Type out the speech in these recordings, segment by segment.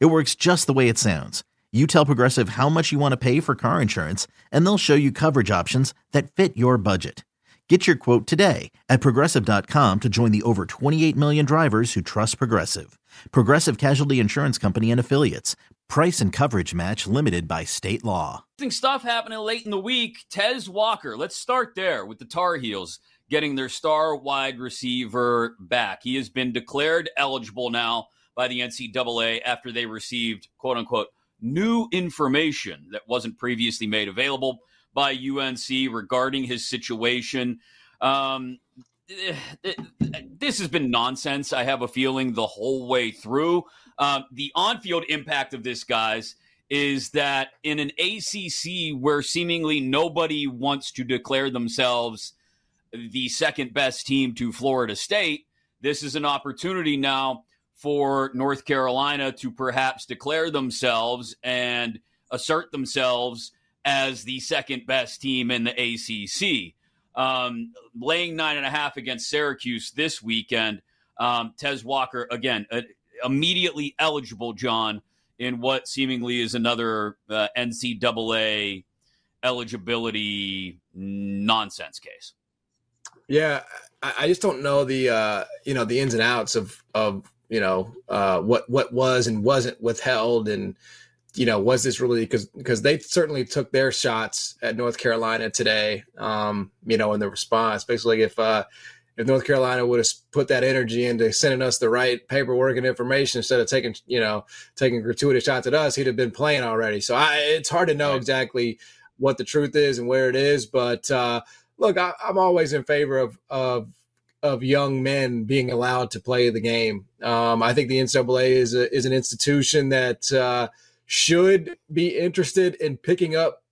It works just the way it sounds. You tell Progressive how much you want to pay for car insurance, and they'll show you coverage options that fit your budget. Get your quote today at progressive.com to join the over 28 million drivers who trust Progressive. Progressive Casualty Insurance Company and Affiliates. Price and coverage match limited by state law. Stuff happening late in the week. Tez Walker, let's start there with the Tar Heels getting their star wide receiver back. He has been declared eligible now by the NCAA after they received, quote unquote, new information that wasn't previously made available by UNC regarding his situation. Um, this has been nonsense. I have a feeling the whole way through. Um, the on field impact of this, guys, is that in an ACC where seemingly nobody wants to declare themselves the second best team to Florida State, this is an opportunity now for North Carolina to perhaps declare themselves and assert themselves as the second best team in the ACC. Um, laying nine and a half against Syracuse this weekend. Um, Tez Walker, again, uh, immediately eligible, John, in what seemingly is another uh, NCAA eligibility nonsense case. Yeah, I, just don't know the uh, you know the ins and outs of of you know uh, what what was and wasn't withheld. And you know was this really because because they certainly took their shots at North Carolina today um, you know in the response. Basically if uh, if North Carolina would have put that energy into sending us the right paperwork and information instead of taking you know taking gratuitous shots at us he'd have been playing already. So I, it's hard to know exactly what the truth is and where it is but uh, look I, I'm always in favor of of of young men being allowed to play the game. Um, I think the NCAA is a, is an institution that uh, should be interested in picking up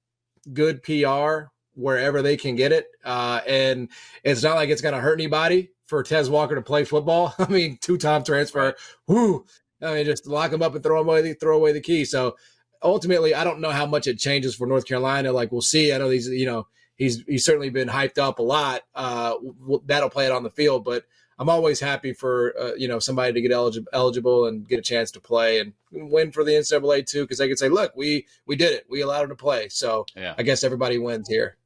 good PR wherever they can get it. Uh, and it's not like it's going to hurt anybody for Tez Walker to play football. I mean, two time transfer. Whoo! I mean, just lock him up and throw him away. Throw away the key. So ultimately, I don't know how much it changes for North Carolina. Like we'll see. I know these, you know he's he's certainly been hyped up a lot. Uh, that'll play it on the field, but I'm always happy for uh, you know somebody to get eligible eligible and get a chance to play and win for the NCAA too, because they can say, look, we we did it, we allowed him to play. So yeah. I guess everybody wins here.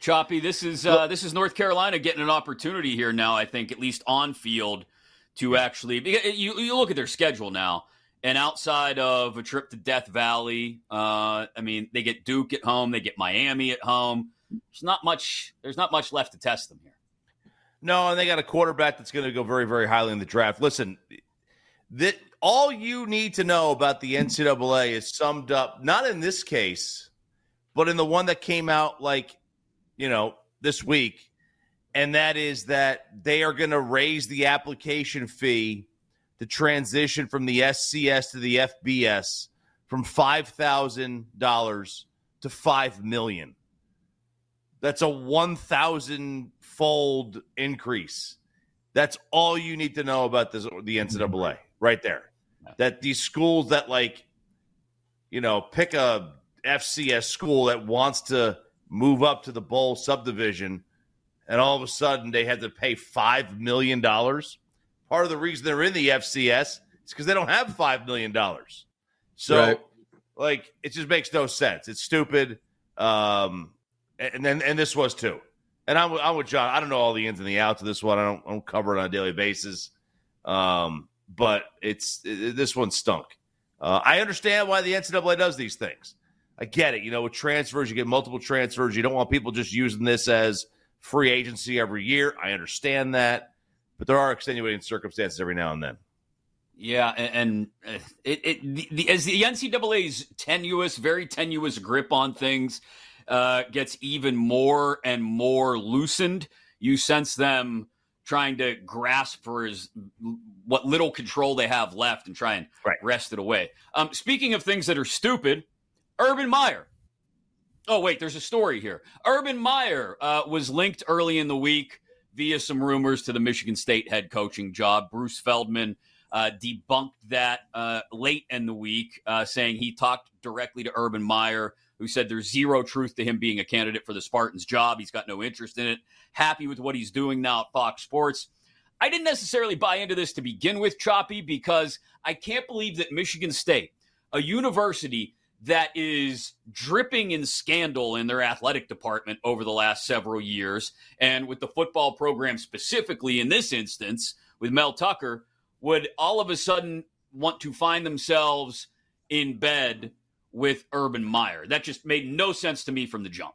Choppy, this is uh, this is North Carolina getting an opportunity here now. I think at least on field to actually you you look at their schedule now. And outside of a trip to Death Valley, uh, I mean, they get Duke at home, they get Miami at home. There's not much. There's not much left to test them here. No, and they got a quarterback that's going to go very, very highly in the draft. Listen, that all you need to know about the NCAA is summed up not in this case, but in the one that came out like, you know, this week, and that is that they are going to raise the application fee the transition from the FCS to the FBS from $5,000 to 5 million. That's a 1,000 fold increase. That's all you need to know about this, the NCAA right there. That these schools that like, you know, pick a FCS school that wants to move up to the bowl subdivision, and all of a sudden they had to pay $5 million Part of the reason they're in the FCS is because they don't have five million dollars. So, right. like, it just makes no sense. It's stupid. Um, and then and this was too. And I'm, I'm with John. I don't know all the ins and the outs of this one. I don't, I don't cover it on a daily basis. Um, but it's it, this one stunk. Uh, I understand why the NCAA does these things. I get it. You know, with transfers, you get multiple transfers. You don't want people just using this as free agency every year. I understand that but there are extenuating circumstances every now and then. Yeah, and, and uh, it, it the, the, as the NCAA's tenuous, very tenuous grip on things uh, gets even more and more loosened, you sense them trying to grasp for his what little control they have left and try and right. wrest it away. Um, speaking of things that are stupid, Urban Meyer. Oh wait, there's a story here. Urban Meyer uh, was linked early in the week via some rumors to the Michigan State head coaching job. Bruce Feldman uh, debunked that uh, late in the week, uh, saying he talked directly to Urban Meyer, who said there's zero truth to him being a candidate for the Spartans job. He's got no interest in it. Happy with what he's doing now at Fox Sports. I didn't necessarily buy into this to begin with, Choppy, because I can't believe that Michigan State, a university that is dripping in scandal in their athletic department over the last several years, and with the football program specifically in this instance with Mel Tucker, would all of a sudden want to find themselves in bed with Urban Meyer. That just made no sense to me from the jump.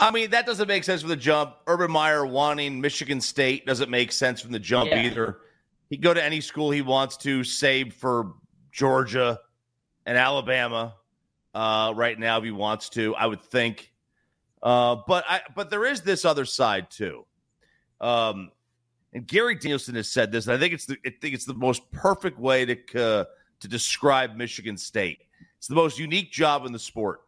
I mean, that doesn't make sense from the jump. Urban Meyer wanting Michigan State doesn't make sense from the jump yeah. either. He can go to any school he wants to, save for Georgia and Alabama uh, right now if he wants to. I would think, uh, but I but there is this other side too. Um, and Gary Danielson has said this, and I think it's the I think it's the most perfect way to uh, to describe Michigan State. It's the most unique job in the sport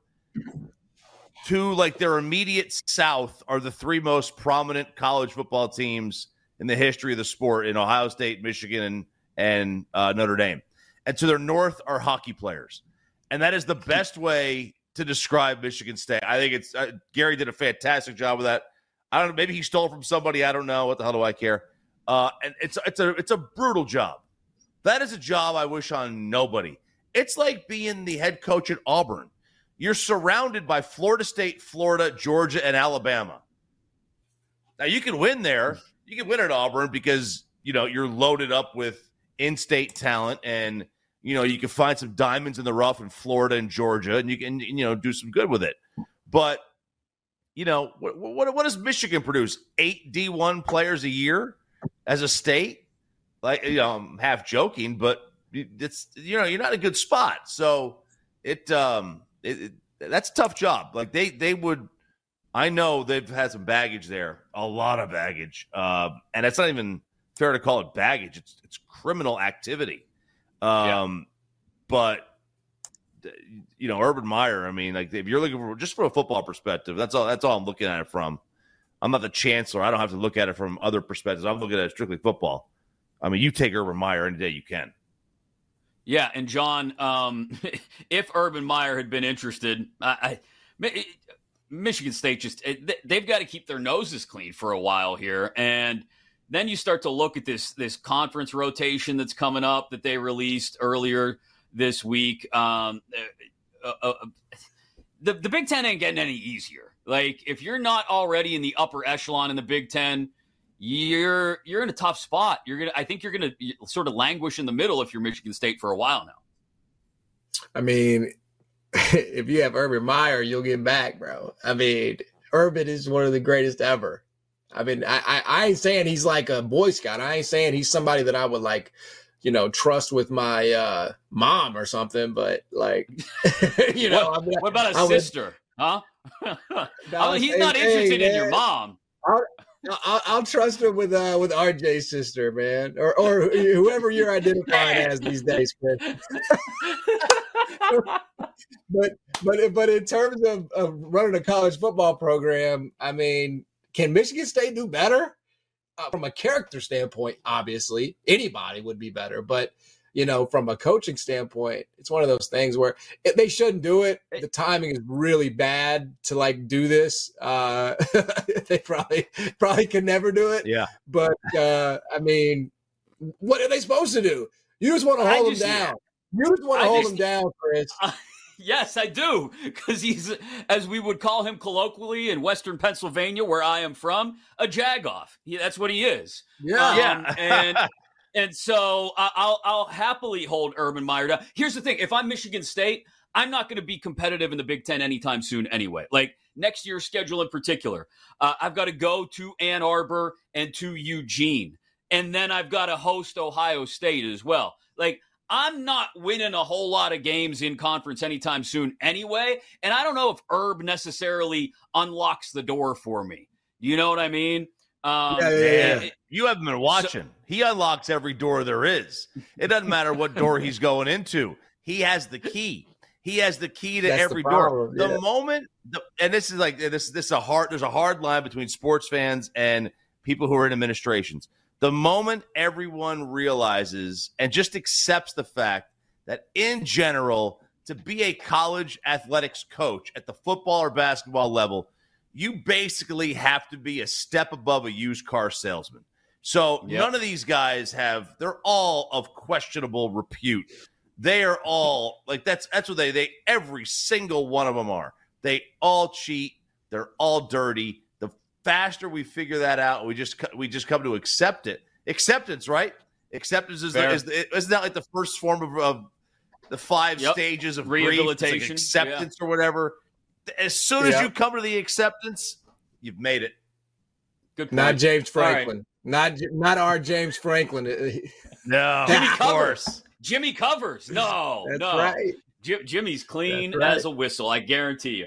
to like their immediate south are the three most prominent college football teams in the history of the sport in Ohio State, Michigan, and, and uh, Notre Dame. And to their north are hockey players. And that is the best way to describe Michigan State. I think it's uh, Gary did a fantastic job with that. I don't know. Maybe he stole from somebody. I don't know. What the hell do I care? Uh, and it's it's a it's a brutal job. That is a job I wish on nobody. It's like being the head coach at Auburn you're surrounded by Florida State, Florida, Georgia, and Alabama. Now you can win there. You can win at Auburn because you know you're loaded up with in-state talent, and you know you can find some diamonds in the rough in Florida and Georgia, and you can you know do some good with it. But you know what, what, what does Michigan produce? Eight D1 players a year as a state. Like you know, I'm half joking, but it's you know you're not in a good spot. So it um it, it, that's a tough job. Like they they would. I know they've had some baggage there, a lot of baggage, uh, and it's not even fair to call it baggage. It's it's criminal activity. Um, yeah. But you know, Urban Meyer. I mean, like if you're looking for just from a football perspective, that's all. That's all I'm looking at it from. I'm not the chancellor. I don't have to look at it from other perspectives. I'm looking at it strictly football. I mean, you take Urban Meyer any day you can. Yeah, and John, um, if Urban Meyer had been interested, I, I Michigan State just they've got to keep their noses clean for a while here, and then you start to look at this this conference rotation that's coming up that they released earlier this week. Um, uh, uh, uh, the the Big Ten ain't getting any easier. Like if you're not already in the upper echelon in the Big Ten, you're you're in a tough spot. You're gonna I think you're gonna sort of languish in the middle if you're Michigan State for a while now. I mean, if you have Urban Meyer, you'll get back, bro. I mean, Urban is one of the greatest ever. I mean, I, I, I ain't saying he's like a Boy Scout. I ain't saying he's somebody that I would like, you know, trust with my uh, mom or something. But like, you know, what, I mean, what about a I sister? Huh? he's not interested in your mom. I'll, I'll, trust him with uh with RJ's sister, man, or or whoever you're identifying as these days, Chris. but but but in terms of, of running a college football program, I mean, Can Michigan State do better? Uh, from a character standpoint, obviously, anybody would be better. But you know, from a coaching standpoint, it's one of those things where it, they shouldn't do it. The timing is really bad to like do this. Uh, they probably probably could never do it. Yeah. But uh, I mean, what are they supposed to do? You just want to hold just- him down. You just want I to hold just- him down, Chris. Yes, I do. Because he's, as we would call him colloquially in Western Pennsylvania, where I am from, a jagoff. He, that's what he is. Yeah. Um, Yeah. and and so I- I'll I'll happily hold Urban Meyer down. Here's the thing: if I'm Michigan State, I'm not going to be competitive in the Big Ten anytime soon. Anyway, like next year's schedule in particular, uh, I've got to go to Ann Arbor and to Eugene, and then I've got to host Ohio State as well. Like. I'm not winning a whole lot of games in conference anytime soon anyway. And I don't know if Herb necessarily unlocks the door for me. You know what I mean? Um, Yeah, yeah, yeah. Man, you haven't been watching. he unlocks every door there is. It doesn't matter what door he's going into. He has the key. He has the key to That's the every door. The yeah. moment, the, and this is like this. This is a hard. There's a hard line between sports fans and people who are in administrations. The moment everyone realizes and just accepts the fact that, in general, to be a college athletics coach at the football or basketball level, you basically have to be a step above a used car salesman. So Yep. none of these guys have, they're all of questionable repute. They are all like that's that's what they they every single one of them are. They all cheat. They're all dirty. The faster we figure that out, we just we just come to accept it. Acceptance, right? Acceptance is, Fair. is isn't that like the first form of, of the five Yep. stages of grief? Like Rehabilitation, acceptance or whatever. As soon as Yeah. you come to the acceptance, you've made it. Good point. Not James All right. Franklin. Not not our James Franklin. No, Jimmy of covers. course. Jimmy covers. No, That's no. right. Jim, Jimmy's clean right. as a whistle. I guarantee you.